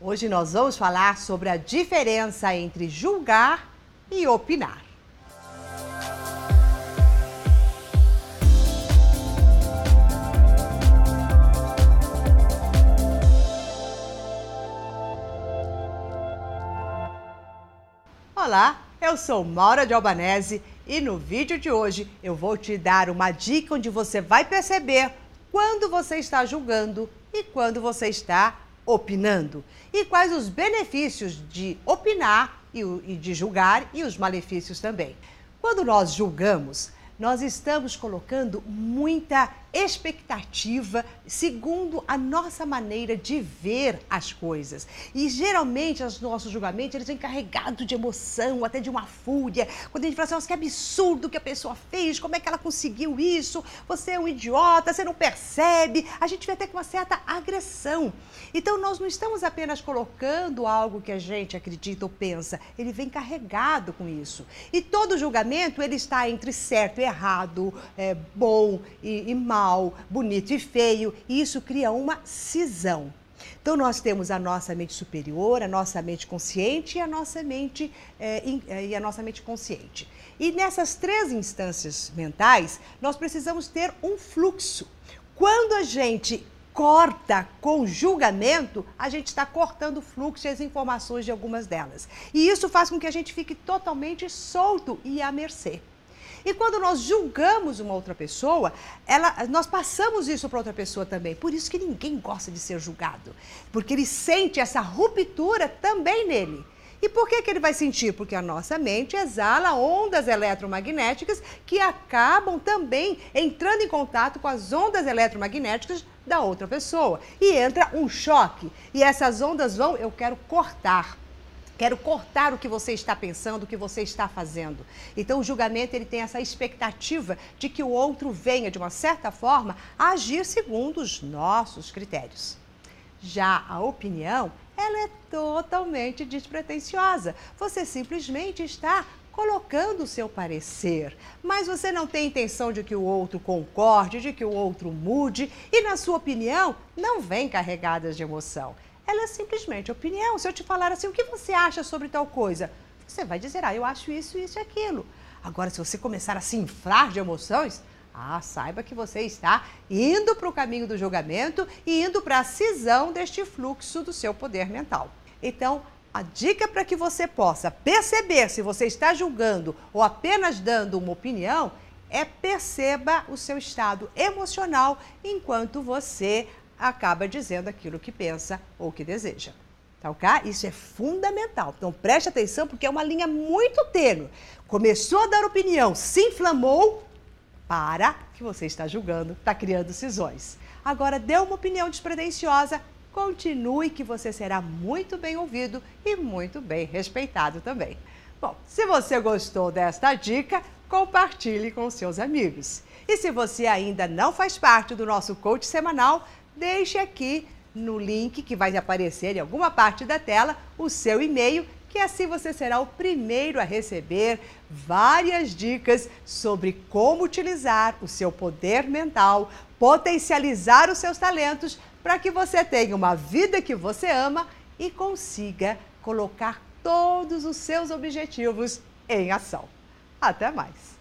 Hoje nós vamos falar sobre a diferença entre julgar e opinar. Olá, eu sou Maura de Albanese e no vídeo de hoje eu vou te dar uma dica onde você vai perceber quando você está julgando e quando você está opinando. E quais os benefícios de opinar e de julgar e os malefícios também. Quando nós julgamos, nós estamos colocando muita expectativa segundo a nossa maneira de ver as coisas. E geralmente os nossos julgamentos eles vêm carregados de emoção, até de uma fúria. Quando a gente fala assim, que absurdo que a pessoa fez, como é que ela conseguiu isso? Você é um idiota, você não percebe. A gente vê até com uma certa agressão. Então nós não estamos apenas colocando algo que a gente acredita ou pensa, ele vem carregado com isso. E todo julgamento ele está entre certo e errado, é, bom e, e mal mal, bonito e feio, e isso cria uma cisão. Então, nós temos a nossa mente superior, a nossa mente consciente e a nossa mente, é, e a nossa mente consciente. E nessas três instâncias mentais, nós precisamos ter um fluxo. Quando a gente corta com julgamento, a gente está cortando o fluxo e as informações de algumas delas. E isso faz com que a gente fique totalmente solto e à mercê. E quando nós julgamos uma outra pessoa, ela, nós passamos isso para outra pessoa também. Por isso que ninguém gosta de ser julgado, porque ele sente essa ruptura também nele. E por que, que ele vai sentir? Porque a nossa mente exala ondas eletromagnéticas que acabam também entrando em contato com as ondas eletromagnéticas da outra pessoa. E entra um choque. E essas ondas vão, eu quero cortar. Quero cortar o que você está pensando, o que você está fazendo. Então, o julgamento ele tem essa expectativa de que o outro venha, de uma certa forma, agir segundo os nossos critérios. Já a opinião, ela é totalmente despretensiosa. Você simplesmente está colocando o seu parecer, mas você não tem intenção de que o outro concorde, de que o outro mude, e na sua opinião não vem carregadas de emoção ela é simplesmente opinião. Se eu te falar assim, o que você acha sobre tal coisa? Você vai dizer, ah, eu acho isso, isso e aquilo. Agora, se você começar a se inflar de emoções, ah, saiba que você está indo para o caminho do julgamento e indo para a cisão deste fluxo do seu poder mental. Então, a dica para que você possa perceber se você está julgando ou apenas dando uma opinião é perceba o seu estado emocional enquanto você acaba dizendo aquilo que pensa ou que deseja. Tá ok? Isso é fundamental. Então preste atenção porque é uma linha muito tênue. Começou a dar opinião, se inflamou, para que você está julgando, está criando cisões. Agora deu uma opinião despretensiosa, continue que você será muito bem ouvido e muito bem respeitado também. Bom, se você gostou desta dica, compartilhe com seus amigos. E se você ainda não faz parte do nosso coach semanal, deixe aqui no link que vai aparecer em alguma parte da tela o seu e-mail, que assim você será o primeiro a receber várias dicas sobre como utilizar o seu poder mental, potencializar os seus talentos para que você tenha uma vida que você ama e consiga colocar todos os seus objetivos em ação. Até mais!